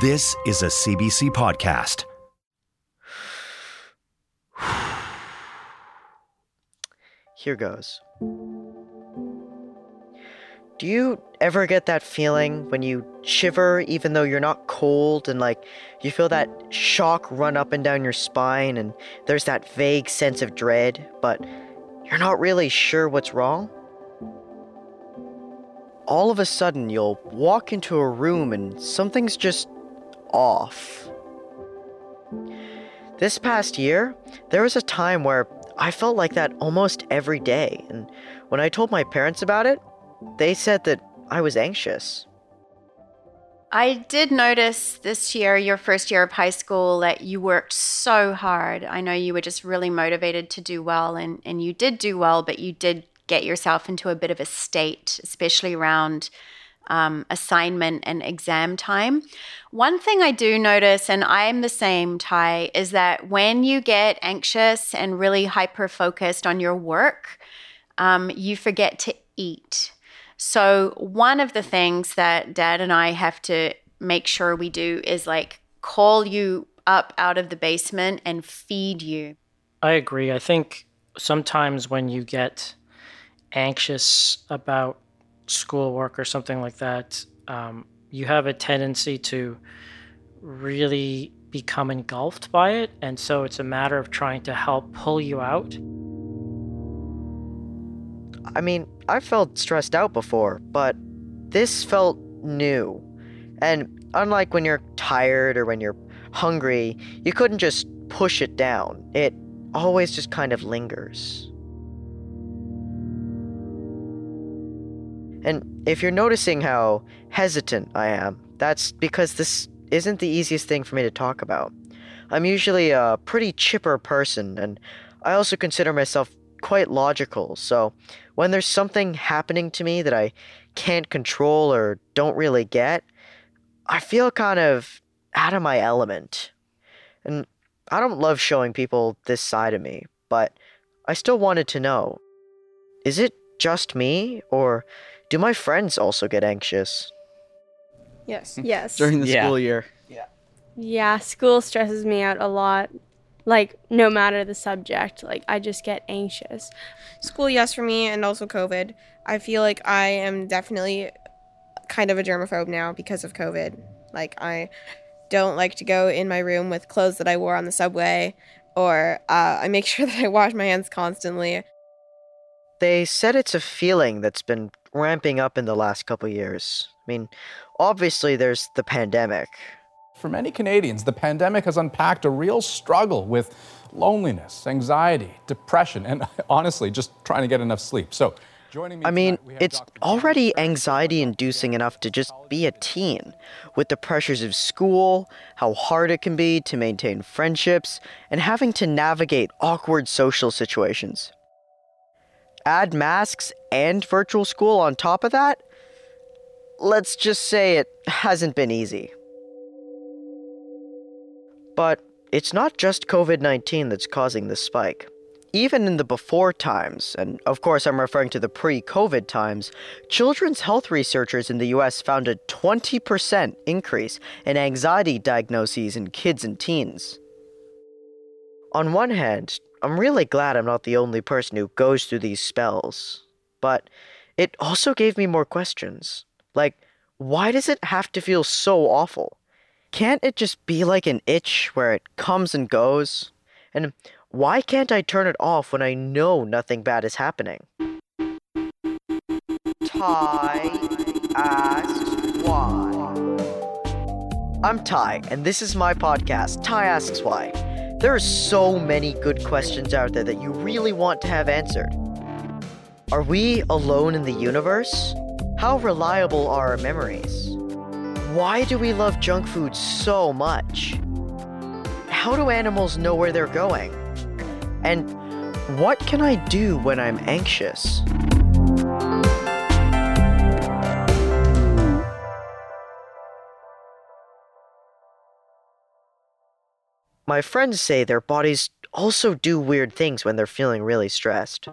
This is a CBC podcast. Here goes. Do you ever get that feeling when you shiver even though you're not cold and like you feel that shock run up and down your spine and there's that vague sense of dread, but you're not really sure what's wrong? All of a sudden, you'll walk into a room and something's just off. This past year, there was a time where I felt like that almost every day, and when I told my parents about it, they said that I was anxious. I did notice this year, your first year of high school, that you worked so hard. I know you were just really motivated to do well, and, and you did do well, but you did get yourself into a bit of a state, especially around um, assignment and exam time. One thing I do notice, and I'm the same, Tai, is that when you get anxious and really hyper focused on your work, um, you forget to eat. So, one of the things that dad and I have to make sure we do is like call you up out of the basement and feed you. I agree. I think sometimes when you get anxious about schoolwork or something like that, um, you have a tendency to really become engulfed by it. And so it's a matter of trying to help pull you out. I mean, I felt stressed out before, but this felt new. And unlike when you're tired or when you're hungry, you couldn't just push it down. It always just kind of lingers. And if you're noticing how hesitant I am, that's because this isn't the easiest thing for me to talk about. I'm usually a pretty chipper person, and I also consider myself quite logical, so when there's something happening to me that I can't control or don't really get, I feel kind of out of my element. And I don't love showing people this side of me, but I still wanted to know is it just me, or do my friends also get anxious? Yes. Yes. during the Yeah. school year. Yeah, Yeah, school stresses me out a lot. Like, no matter the subject, like, I just get anxious. School, yes, for me, and also COVID. I feel like I am definitely kind of a germaphobe now because of COVID. Like, I don't like to go in my room with clothes that I wore on the subway, or uh, I make sure that I wash my hands constantly. They said it's a feeling that's been ramping up in the last couple years. I mean, obviously there's the pandemic. For many Canadians, the pandemic has unpacked a real struggle with loneliness, anxiety, depression, and honestly, just trying to get enough sleep. So, joining me I mean, tonight, it's Dr. already anxiety inducing enough to just be a teen, with the pressures of school, how hard it can be to maintain friendships, and having to navigate awkward social situations. Add masks and virtual school on top of that? Let's just say it hasn't been easy. But it's not just COVID 19 that's causing this spike. Even in the before times, and of course I'm referring to the pre COVID times, children's health researchers in the US found a 20% increase in anxiety diagnoses in kids and teens. On one hand, I'm really glad I'm not the only person who goes through these spells, but it also gave me more questions. Like, why does it have to feel so awful? Can't it just be like an itch where it comes and goes? And why can't I turn it off when I know nothing bad is happening? Tai asks why. I'm Tai, and this is my podcast, Tai Asks Why. There are so many good questions out there that you really want to have answered. Are we alone in the universe? How reliable are our memories? Why do we love junk food so much? How do animals know where they're going? And what can I do when I'm anxious? My friends say their bodies also do weird things when they're feeling really stressed.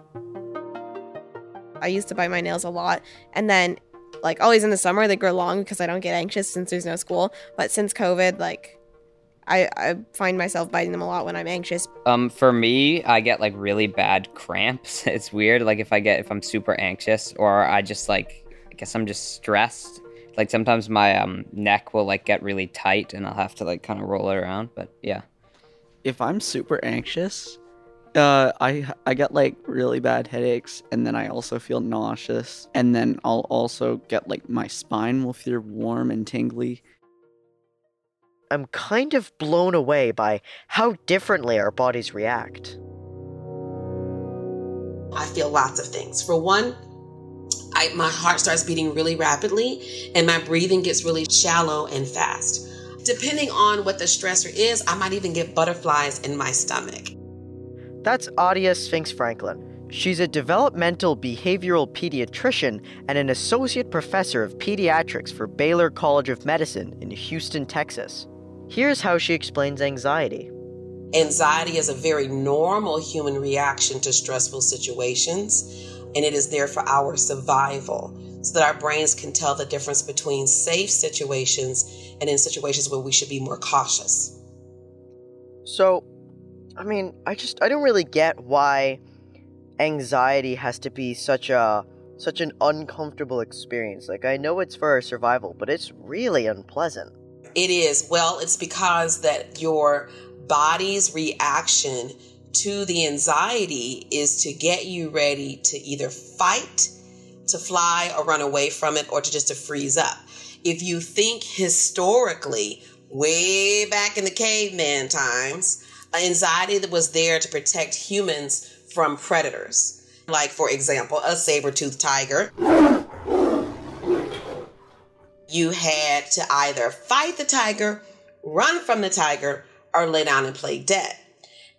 I used to bite my nails a lot, and then Like always in the summer, they grow long because I don't get anxious since there's no school. But since COVID, like I, I find myself biting them a lot when I'm anxious. Um, for me, I get like really bad cramps. It's weird. Like if I get if I'm super anxious or I just like I guess I'm just stressed. Like sometimes my um neck will like get really tight and I'll have to like kind of roll it around. But yeah. If I'm super anxious, uh, I I get like really bad headaches, and then I also feel nauseous, and then I'll also get like my spine will feel warm and tingly. I'm kind of blown away by how differently our bodies react. I feel lots of things. For one, I, my heart starts beating really rapidly and my breathing gets really shallow and fast. Depending on what the stressor is, I might even get butterflies in my stomach. That's Adia Spinks Franklin. She's a developmental behavioral pediatrician and an associate professor of pediatrics for Baylor College of Medicine in Houston, Texas. Here's how she explains anxiety. Anxiety is a very normal human reaction to stressful situations, and it is there for our survival so that our brains can tell the difference between safe situations and in situations where we should be more cautious. So, I mean, I just I don't really get why anxiety has to be such a such an uncomfortable experience. Like I know it's for our survival, but it's really unpleasant. It is. Well, it's because that your body's reaction to the anxiety is to get you ready to either fight, to fly or run away from it, or to just to freeze up. If you think historically, way back in the caveman times, uh, anxiety that was there to protect humans from predators. Like, for example, a saber toothed tiger you had to either fight the tiger, run from the tiger, or lay down and play dead.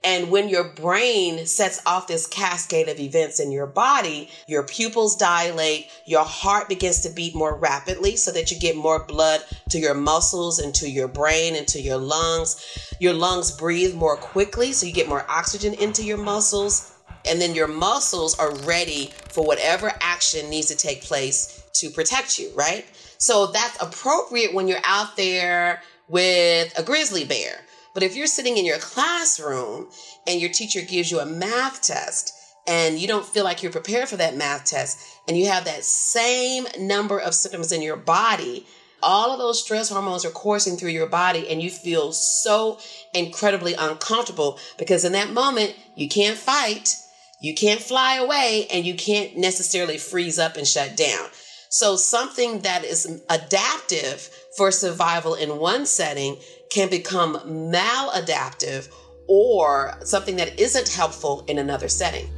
And when your brain sets off this cascade of events in your body, your pupils dilate, your heart begins to beat more rapidly so that you get more blood to your muscles and to your brain and to your lungs. Your lungs breathe more quickly so you get more oxygen into your muscles. And then your muscles are ready for whatever action needs to take place to protect you, right? So that's appropriate when you're out there with a grizzly bear. But if you're sitting in your classroom and your teacher gives you a math test and you don't feel like you're prepared for that math test and you have that same number of symptoms in your body, all of those stress hormones are coursing through your body and you feel so incredibly uncomfortable because in that moment you can't fight, you can't fly away, and you can't necessarily freeze up and shut down. So something that is adaptive for survival in one setting can become maladaptive or something that isn't helpful in another setting.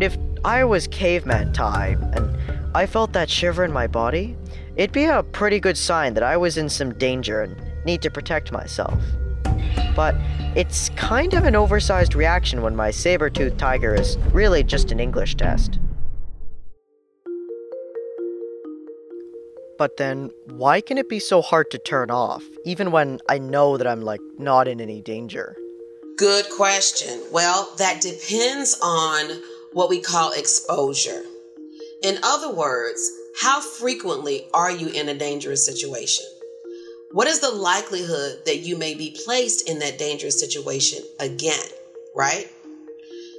If I was caveman time and I felt that shiver in my body, it'd be a pretty good sign that I was in some danger and need to protect myself. But it's kind of an oversized reaction when my saber-toothed tiger is really just an English test. But then, why can it be so hard to turn off, even when I know that I'm like not in any danger? Good question. Well, that depends on what we call exposure. In other words, how frequently are you in a dangerous situation? What is the likelihood that you may be placed in that dangerous situation again, right?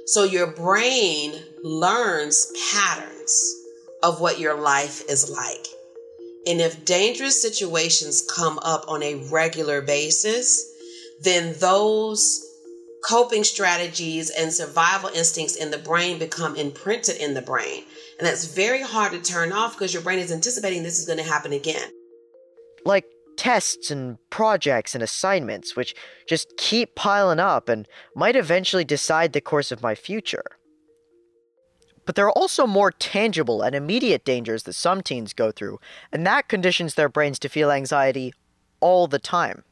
So your brain learns patterns of what your life is like. And if dangerous situations come up on a regular basis, then those coping strategies and survival instincts in the brain become imprinted in the brain. And that's very hard to turn off because your brain is anticipating this is going to happen again. Like tests and projects and assignments, which just keep piling up and might eventually decide the course of my future. But there are also more tangible and immediate dangers that some teens go through, and that conditions their brains to feel anxiety all the time.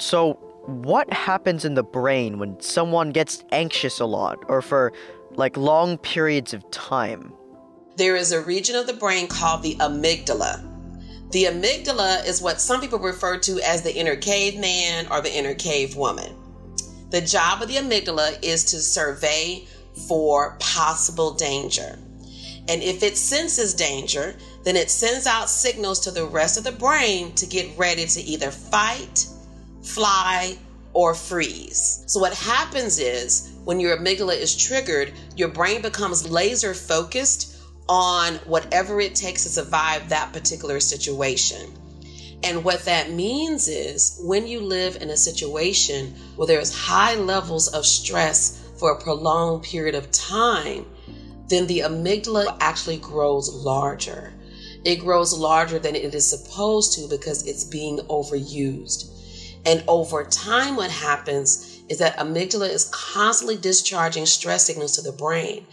So, what happens in the brain when someone gets anxious a lot or for like long periods of time? There is a region of the brain called the amygdala. The amygdala is what some people refer to as the inner caveman or the inner cave woman. The job of the amygdala is to survey for possible danger. And if it senses danger, then it sends out signals to the rest of the brain to get ready to either fight, fly, or freeze. So, what happens is when your amygdala is triggered, your brain becomes laser focused on whatever it takes to survive that particular situation. And what that means is when you live in a situation where there's high levels of stress for a prolonged period of time, then the amygdala actually grows larger. It grows larger than it is supposed to because it's being overused. And over time, what happens is that amygdala is constantly discharging stress signals to the brain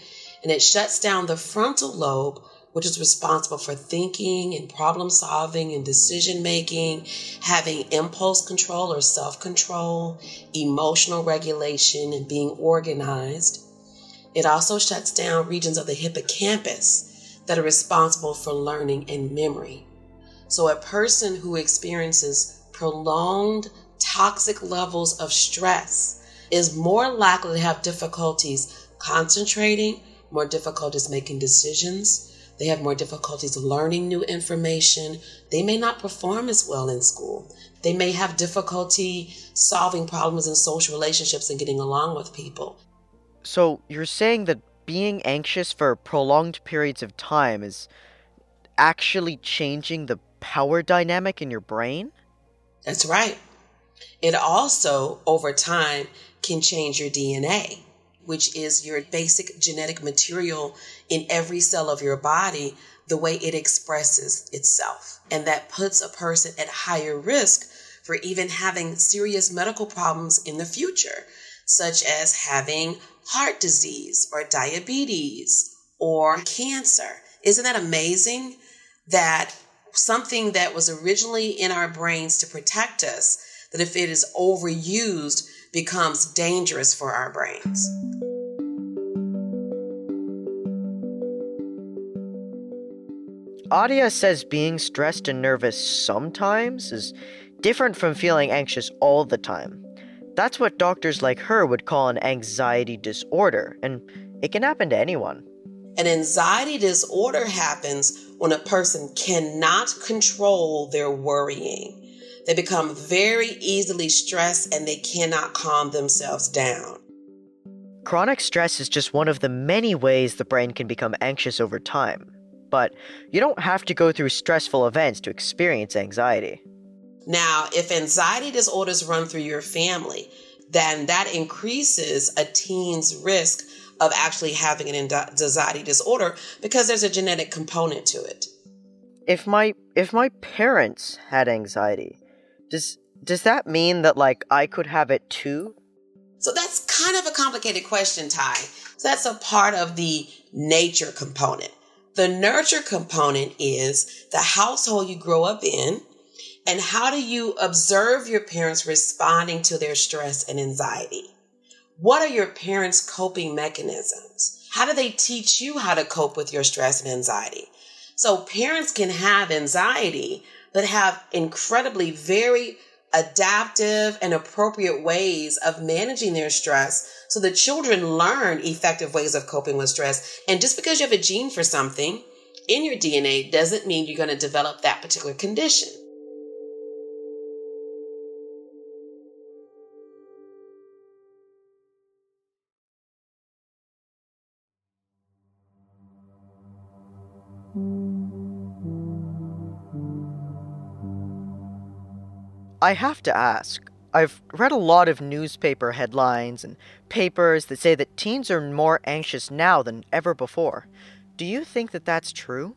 and it shuts down the frontal lobe, which is responsible for thinking and problem solving and decision making, having impulse control or self control, emotional regulation, and being organized. It also shuts down regions of the hippocampus that are responsible for learning and memory. So, a person who experiences prolonged toxic levels of stress is more likely to have difficulties concentrating, more difficulties making decisions. They have more difficulties learning new information. They may not perform as well in school. They may have difficulty solving problems in social relationships and getting along with people. So you're saying that being anxious for prolonged periods of time is actually changing the power dynamic in your brain? That's right. It also, over time, can change your DNA, which is your basic genetic material in every cell of your body, the way it expresses itself. And that puts a person at higher risk for even having serious medical problems in the future, such as having heart disease or diabetes or cancer. Isn't that amazing that something that was originally in our brains to protect us, that if it is overused, becomes dangerous for our brains? Adia says being stressed and nervous sometimes is different from feeling anxious all the time. That's what doctors like her would call an anxiety disorder, and it can happen to anyone. An anxiety disorder happens when a person cannot control their worrying. They become very easily stressed and they cannot calm themselves down. Chronic stress is just one of the many ways the brain can become anxious over time. But you don't have to go through stressful events to experience anxiety. Now, if anxiety disorders run through your family, then that increases a teen's risk of actually having an anxiety disorder because there's a genetic component to it. If my if my parents had anxiety, does does that mean that like I could have it too? So that's kind of a complicated question, Tai. So that's a part of the nature component. The nurture component is the household you grow up in, and how do you observe your parents responding to their stress and anxiety? What are your parents' coping mechanisms? How do they teach you how to cope with your stress and anxiety? So parents can have anxiety, but have incredibly very adaptive and appropriate ways of managing their stress so the children learn effective ways of coping with stress. And just because you have a gene for something in your DNA doesn't mean you're going to develop that particular condition. I have to ask. I've read a lot of newspaper headlines and papers that say that teens are more anxious now than ever before. Do you think that that's true?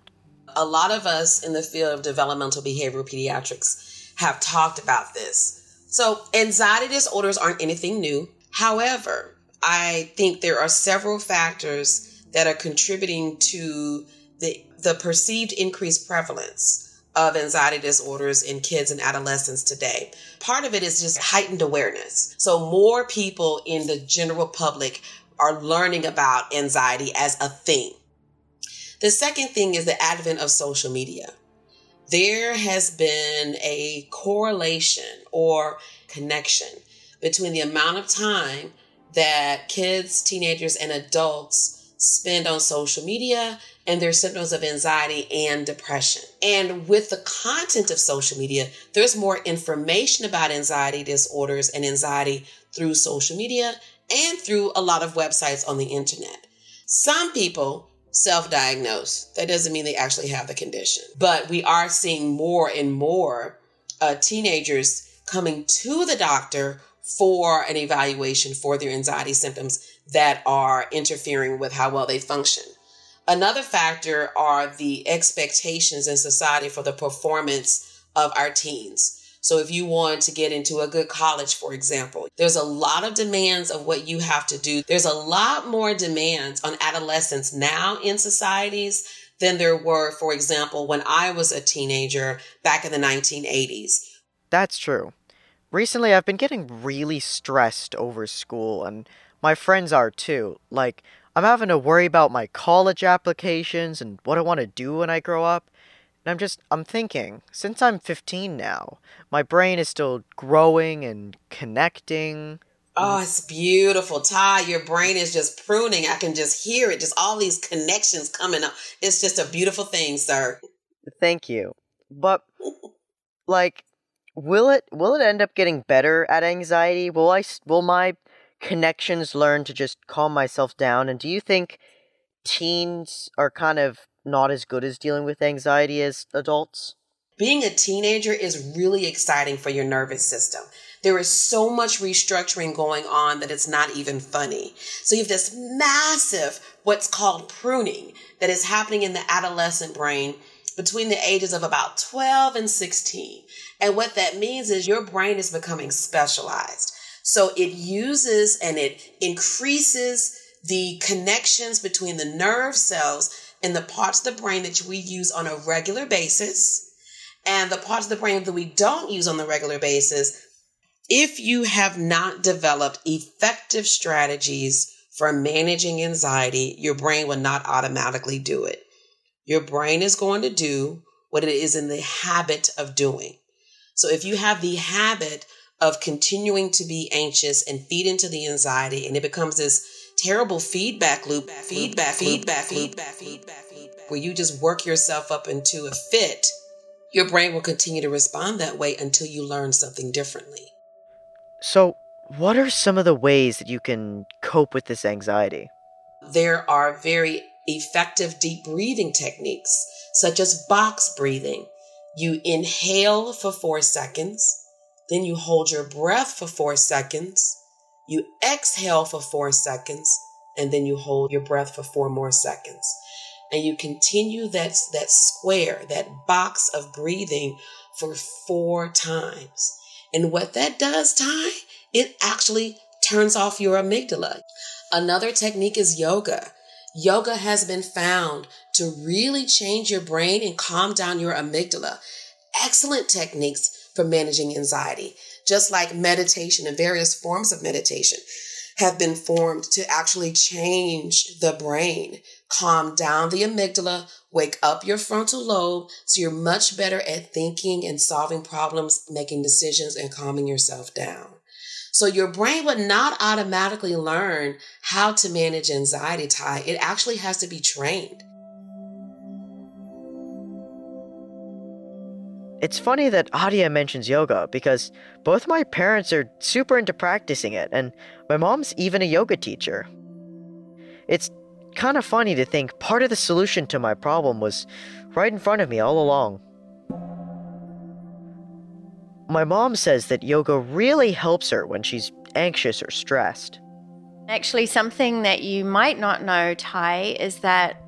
A lot of us in the field of developmental behavioral pediatrics have talked about this. So, anxiety disorders aren't anything new. However, I think there are several factors that are contributing to the, the perceived increased prevalence of anxiety disorders in kids and adolescents today. Part of it is just heightened awareness. So more people in the general public are learning about anxiety as a thing. The second thing is the advent of social media. There has been a correlation or connection between the amount of time that kids, teenagers, and adults spend on social media and their symptoms of anxiety and depression. And with the content of social media, there's more information about anxiety disorders and anxiety through social media and through a lot of websites on the internet. Some people self diagnose. That doesn't mean they actually have the condition. But we are seeing more and more uh, teenagers coming to the doctor for an evaluation for their anxiety symptoms that are interfering with how well they function. Another factor are the expectations in society for the performance of our teens. So if you want to get into a good college, for example, there's a lot of demands of what you have to do. There's a lot more demands on adolescents now in societies than there were, for example, when I was a teenager back in the 1980s. That's true. Recently, I've been getting really stressed over school, and my friends are too. Like, I'm having to worry about my college applications and what I want to do when I grow up. And I'm just, I'm thinking, since I'm 15 now, my brain is still growing and connecting. Oh, it's beautiful. Tai, your brain is just pruning. I can just hear it. Just all these connections coming up. It's just a beautiful thing, sir. Thank you. But, like, will it will it end up getting better at anxiety? Will I will my connections learn to just calm myself down? And do you think teens are kind of not as good as dealing with anxiety as adults? Being a teenager is really exciting for your nervous system. There is so much restructuring going on that it's not even funny. So you have this massive, what's called pruning, that is happening in the adolescent brain between the ages of about 12 and 16. And what that means is your brain is becoming specialized. So it uses and it increases the connections between the nerve cells and the parts of the brain that we use on a regular basis and the parts of the brain that we don't use on the regular basis. If you have not developed effective strategies for managing anxiety, your brain will not automatically do it. Your brain is going to do what it is in the habit of doing. So if you have the habit of continuing to be anxious and feed into the anxiety, and it becomes this terrible feedback loop, feedback, feedback, feedback, feedback, feedback, where you just work yourself up into a fit, your brain will continue to respond that way until you learn something differently. So, what are some of the ways that you can cope with this anxiety? There are very effective deep breathing techniques, such as box breathing. You inhale for four seconds, then you hold your breath for four seconds, you exhale for four seconds, and then you hold your breath for four more seconds. And you continue that, that square, that box of breathing for four times. And what that does, Tai, it actually turns off your amygdala. Another technique is yoga. Yoga has been found to really change your brain and calm down your amygdala. Excellent techniques for managing anxiety just like meditation and various forms of meditation have been formed to actually change the brain, calm down the amygdala, wake up your frontal lobe so you're much better at thinking and solving problems, making decisions, and calming yourself down. So your brain would not automatically learn how to manage anxiety, Tai. It actually has to be trained. It's funny that Adia mentions yoga because both my parents are super into practicing it, and my mom's even a yoga teacher. It's kind of funny to think part of the solution to my problem was right in front of me all along. My mom says that yoga really helps her when she's anxious or stressed. Actually, something that you might not know, Tai, is that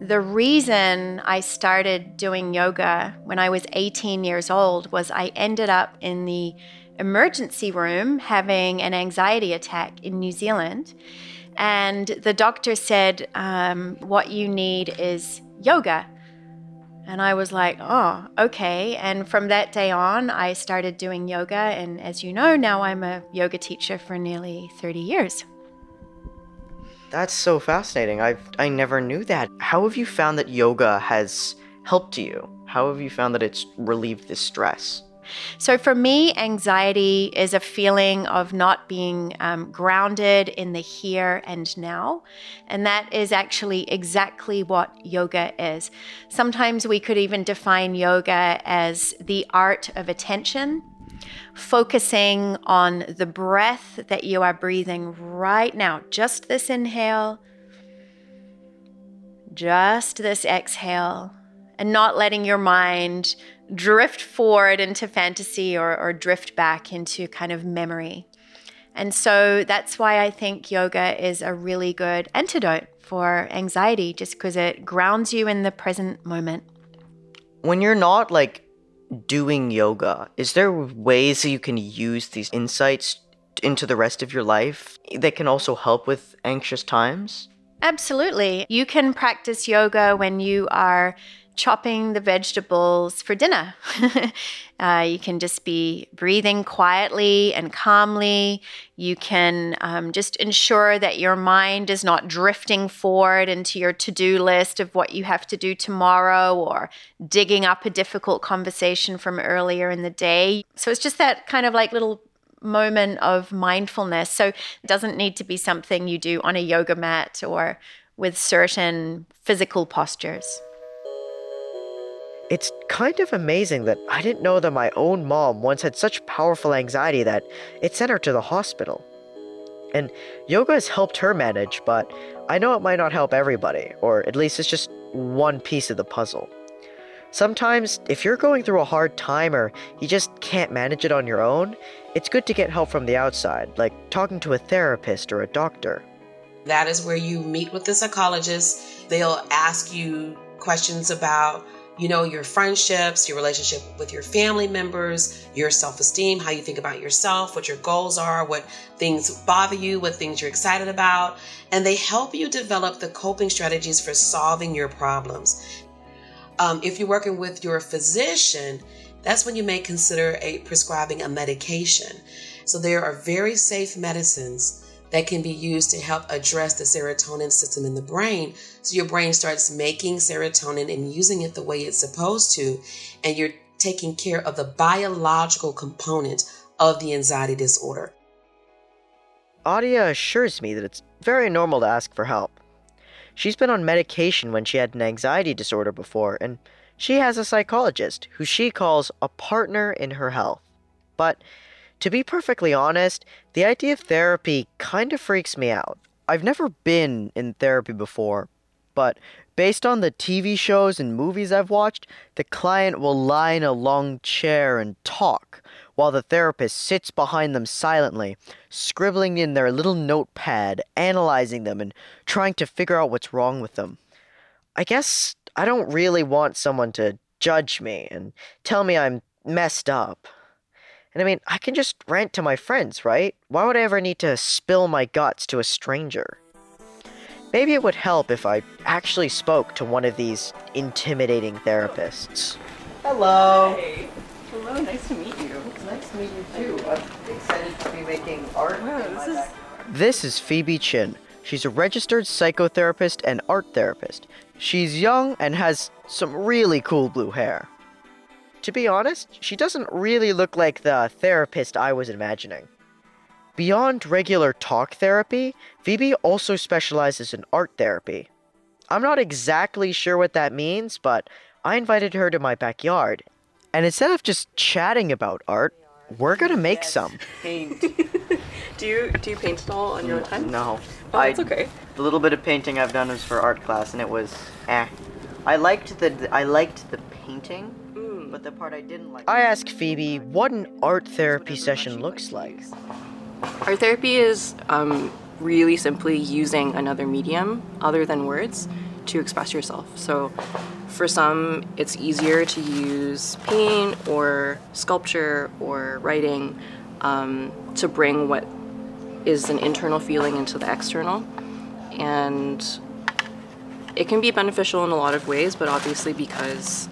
the reason I started doing yoga when I was 18 years old was I ended up in the emergency room having an anxiety attack in New Zealand. And the doctor said, um, What you need is yoga. And I was like, Oh, okay. And from that day on, I started doing yoga. And as you know, now I'm a yoga teacher for nearly 30 years. That's so fascinating. I I never knew that. How have you found that yoga has helped you? How have you found that it's relieved this stress? So for me, anxiety is a feeling of not being um, grounded in the here and now. And that is actually exactly what yoga is. Sometimes we could even define yoga as the art of attention focusing on the breath that you are breathing right now. Just this inhale, just this exhale, and not letting your mind drift forward into fantasy or, or drift back into kind of memory. And so that's why I think yoga is a really good antidote for anxiety, just because it grounds you in the present moment. When you're not like doing yoga, is there ways that you can use these insights into the rest of your life that can also help with anxious times? Absolutely. You can practice yoga when you are chopping the vegetables for dinner. uh, you can just be breathing quietly and calmly. You can um, just ensure that your mind is not drifting forward into your to do list of what you have to do tomorrow or digging up a difficult conversation from earlier in the day. So it's just that kind of like little moment of mindfulness. So it doesn't need to be something you do on a yoga mat or with certain physical postures. It's kind of amazing that I didn't know that my own mom once had such powerful anxiety that it sent her to the hospital. And yoga has helped her manage, but I know it might not help everybody, or at least it's just one piece of the puzzle. Sometimes, if you're going through a hard time or you just can't manage it on your own, it's good to get help from the outside, like talking to a therapist or a doctor. That is where you meet with the psychologist. They'll ask you questions about you know, your friendships, your relationship with your family members, your self esteem, how you think about yourself, what your goals are, what things bother you, what things you're excited about. And they help you develop the coping strategies for solving your problems. Um, if you're working with your physician, that's when you may consider a prescribing a medication. So there are very safe medicines that can be used to help address the serotonin system in the brain. So your brain starts making serotonin and using it the way it's supposed to, and you're taking care of the biological component of the anxiety disorder. Adia assures me that it's very normal to ask for help. She's been on medication when she had an anxiety disorder before, and she has a psychologist who she calls a partner in her health. But to be perfectly honest, the idea of therapy kind of freaks me out. I've never been in therapy before, but based on the TV shows and movies I've watched, the client will lie in a long chair and talk, while the therapist sits behind them silently, scribbling in their little notepad, analyzing them, and trying to figure out what's wrong with them. I guess I don't really want someone to judge me and tell me I'm messed up. And I mean, I can just rant to my friends, right? Why would I ever need to spill my guts to a stranger? Maybe it would help if I actually spoke to one of these intimidating therapists. Hello. Hey. Hello, nice to meet you. It's nice to meet you too. I'm excited to be making art. Wow, this is This is Phoebe Chin. She's a registered psychotherapist and art therapist. She's young and has some really cool blue hair. To be honest, she doesn't really look like the therapist I was imagining. Beyond regular talk therapy, Phoebe also specializes in art therapy. I'm not exactly sure what that means, but I invited her to my backyard. And instead of just chatting about art, we're gonna make some. paint. do you do you paint at all on your own time? No. Oh, that's okay. The little bit of painting I've done was for art class, and it was eh. I liked the I liked the painting, but the part I didn't like. I asked Phoebe what an art therapy session looks like. Art therapy is um, really simply using another medium other than words to express yourself. So, for some, it's easier to use paint or sculpture or writing um, to bring what is an internal feeling into the external. And it can be beneficial in a lot of ways, but obviously, because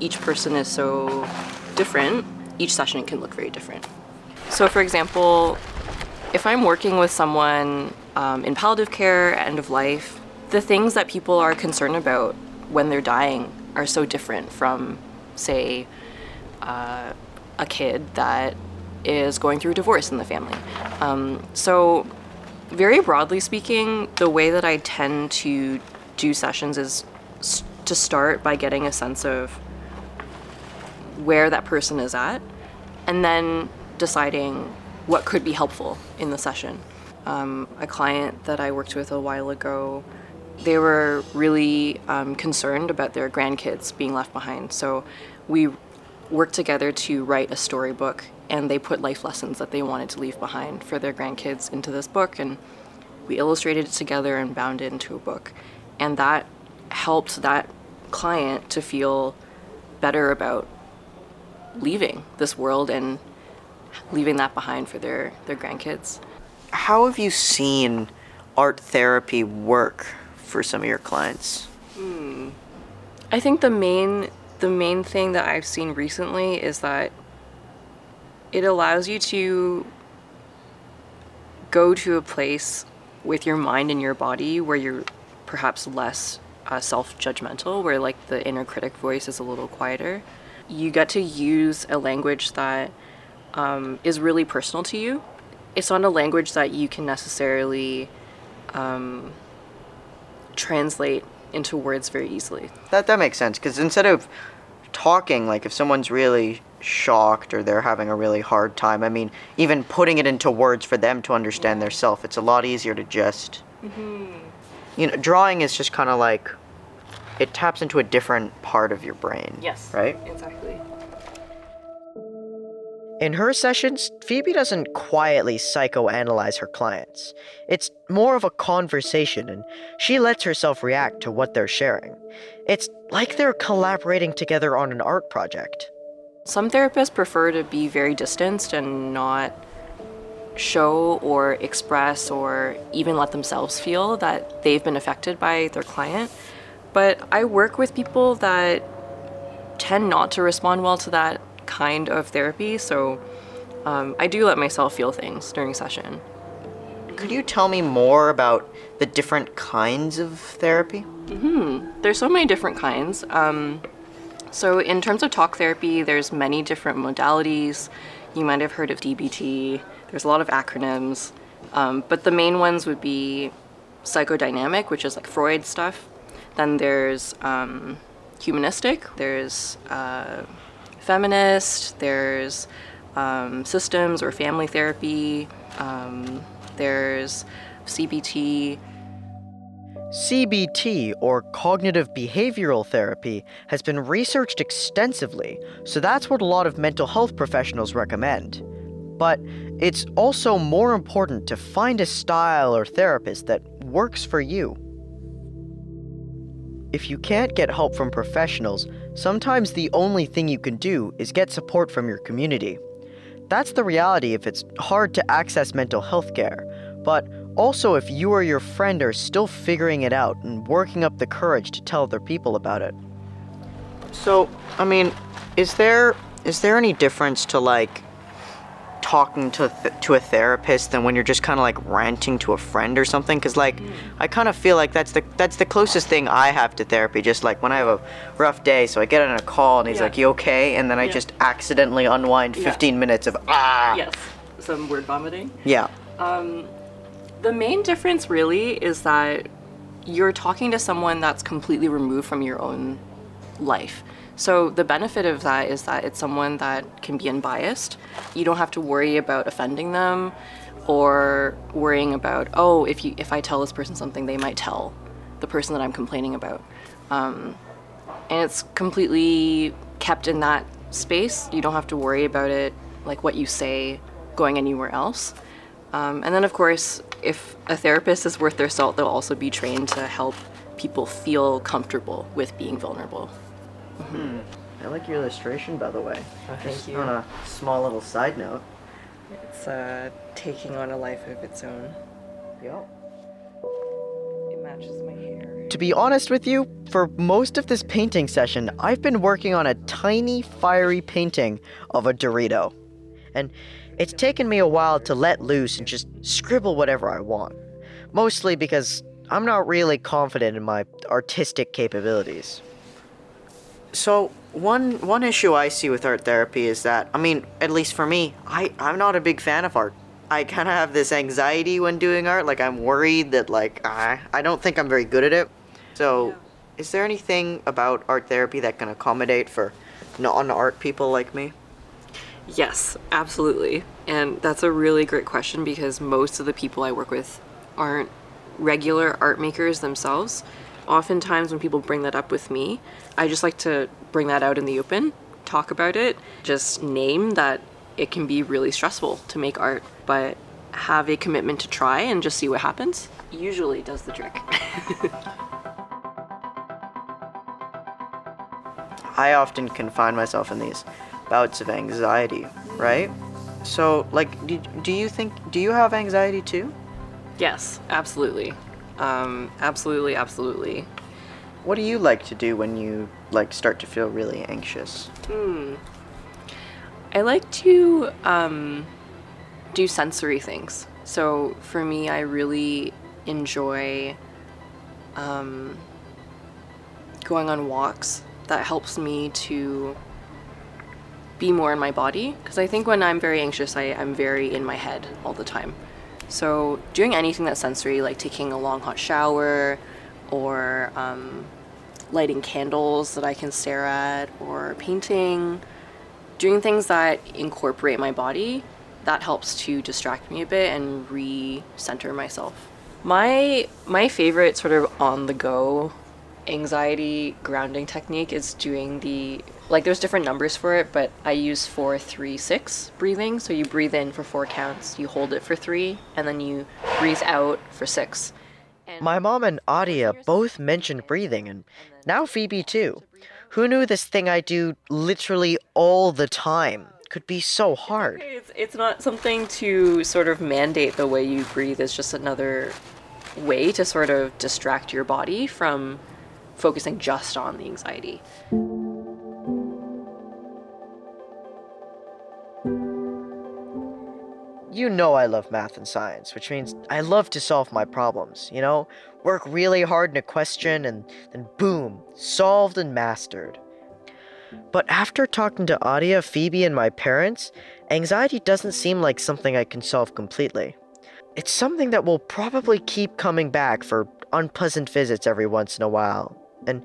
each person is so different, each session can look very different. So, for example, if I'm working with someone um, in palliative care, end of life, the things that people are concerned about when they're dying are so different from, say, uh, a kid that is going through divorce in the family. Um, so, very broadly speaking, the way that I tend to do sessions is to start by getting a sense of where that person is at and then deciding what could be helpful in the session. Um, a client that I worked with a while ago, they were really um, concerned about their grandkids being left behind. So we worked together to write a storybook, and they put life lessons that they wanted to leave behind for their grandkids into this book, and we illustrated it together and bound it into a book. And that helped that client to feel better about leaving this world and leaving that behind for their, their grandkids. How have you seen art therapy work for some of your clients? I think the main the main thing that I've seen recently is that it allows you to go to a place with your mind and your body where you're perhaps less uh, self-judgmental where like the inner critic voice is a little quieter you get to use a language that um, is really personal to you it's not a language that you can necessarily um, translate into words very easily That that makes sense because instead of talking, like if someone's really shocked or they're having a really hard time, I mean, even putting it into words for them to understand their self, it's a lot easier to just. You know, drawing is just kind of like it taps into a different part of your brain. yes Right? exactly In her sessions, Phoebe doesn't quietly psychoanalyze her clients. It's more of a conversation, and she lets herself react to what they're sharing. It's like they're collaborating together on an art project. Some therapists prefer to be very distanced and not show or express or even let themselves feel that they've been affected by their client. But I work with people that tend not to respond well to that kind of therapy, so um, I do let myself feel things during session. Could you tell me more about the different kinds of therapy? There's so many different kinds. Um, so in terms of talk therapy, there's many different modalities. You might have heard of DBT. There's a lot of acronyms, um, but the main ones would be psychodynamic, which is like Freud stuff. Then there's um, humanistic. There's uh, feminist. There's um, systems or family therapy. Um, there's CBT. CBT, or cognitive behavioral therapy, has been researched extensively, so that's what a lot of mental health professionals recommend. But it's also more important to find a style or therapist that works for you. If you can't get help from professionals, sometimes the only thing you can do is get support from your community. That's the reality if it's hard to access mental health care, but also if you or your friend are still figuring it out and working up the courage to tell other people about it. So, I mean, is there is there any difference to like talking to th- to a therapist than when you're just kind of like ranting to a friend or something cuz like I kind of feel like that's the that's the closest thing I have to therapy just like when I have a rough day so I get on a call and he's Yeah. like you okay and then I Yeah. just accidentally unwind Yeah. 15 minutes of ah Yes, some word vomiting. yeah um The main difference really is that you're talking to someone that's completely removed from your own life. So the benefit of that is that it's someone that can be unbiased. You don't have to worry about offending them or worrying about, oh, if you if I tell this person something, they might tell the person that I'm complaining about. Um, and it's completely kept in that space. You don't have to worry about it, like what you say, going anywhere else. Um, and then, of course, if a therapist is worth their salt, they'll also be trained to help people feel comfortable with being vulnerable. I like your illustration by the way thank Just you. on a small little side note It's uh, taking on a life of its own. yeah It matches my hair. To be honest with you, for most of this painting session, I've been working on a tiny, fiery painting of a Dorito. And it's taken me a while to let loose and just scribble whatever I want. Mostly because I'm not really confident in my artistic capabilities. So one one issue I see with art therapy is that I mean, at least for me, I I'm not a big fan of art. I kind of have this anxiety when doing art. Like I'm worried that like I I don't think I'm very good at it. So, is there anything about art therapy that can accommodate for non-art people like me? Yes, absolutely. And that's a really great question because most of the people I work with aren't regular art makers themselves. Oftentimes, when people bring that up with me, I just like to bring that out in the open, talk about it, just name that it can be really stressful to make art, but have a commitment to try and just see what happens usually does the trick. I often confine myself in these bouts of anxiety, right? So, like, do, do you think, do you have anxiety too? yes, absolutely. Um, absolutely, absolutely. What do you like to do when you, like, start to feel really anxious? Hmm. I like to um, do sensory things. So for me, I really enjoy um, going on walks. That helps me to be more in my body. Because I think when I'm very anxious, I, I'm very in my head all the time. So doing anything that's sensory, like taking a long hot shower or um, lighting candles that I can stare at or painting, doing things that incorporate my body, that helps to distract me a bit and re-center myself. My my favorite sort of on the go anxiety grounding technique is doing the like there's different numbers for it, but I use four, three, six breathing. So you breathe in for four counts, you hold it for three, and then you breathe out for six. My mom and Adia both mentioned breathing, and now Phoebe too. Who knew this thing I do literally all the time could be so hard? It's, it's not something to sort of mandate the way you breathe, it's just another way to sort of distract your body from focusing just on the anxiety. You know I love math and science, which means I love to solve my problems, you know? Work really hard in a question and then boom, solved and mastered. But after talking to Adia, Phoebe, and my parents, anxiety doesn't seem like something I can solve completely. It's something that will probably keep coming back for unpleasant visits every once in a while. And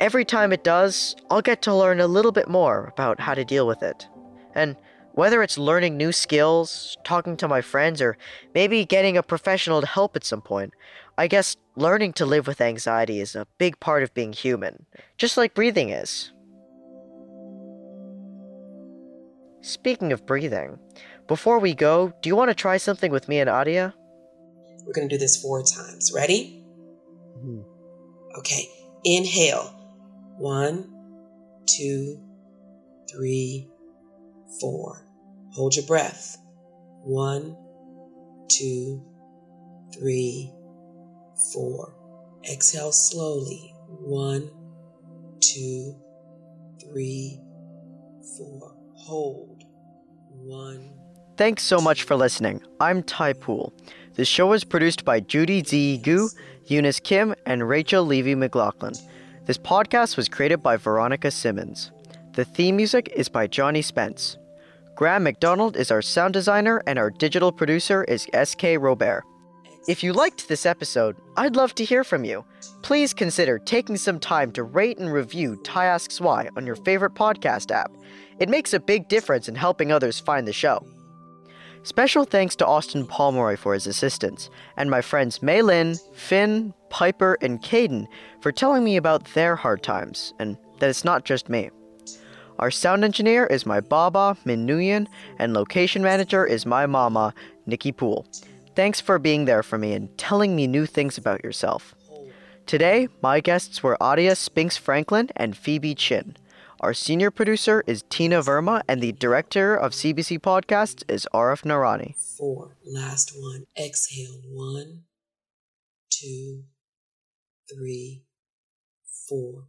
every time it does, I'll get to learn a little bit more about how to deal with it. And whether it's learning new skills, talking to my friends, or maybe getting a professional to help at some point, I guess learning to live with anxiety is a big part of being human, just like breathing is. Speaking of breathing, before we go, do you want to try something with me and Adia? We're going to do this four times. Ready? Mm-hmm. Okay. Inhale. One, two, three, four. Hold your breath. One, two, three, four. Exhale slowly. One, two, three, four. Hold. One. Thanks so much for listening. I'm Tai Poole. The show is produced by Judy Z. Gu, Eunice Kim, and Rachel Levy McLaughlin. This podcast was created by Veronica Simmons. The theme music is by Johnny Spence. Graham McDonald is our sound designer, and our digital producer is S.K. Robert. If you liked this episode, I'd love to hear from you. Please consider taking some time to rate and review Tai Asks Why on your favorite podcast app. It makes a big difference in helping others find the show. Special thanks to Austin Pomeroy for his assistance, and my friends Maylin, Finn, Piper, and Caden for telling me about their hard times, and that it's not just me. Our sound engineer is my Baba, Min Nguyen, and location manager is my mama, Nikki Poole. Thanks for being there for me and telling me new things about yourself. Today, my guests were Adia Spinks Franklin and Phoebe Chin. Our senior producer is Tina Verma, and the director of CBC Podcasts is Arif Nurani. Four. Last one. Exhale. One, two, three, four.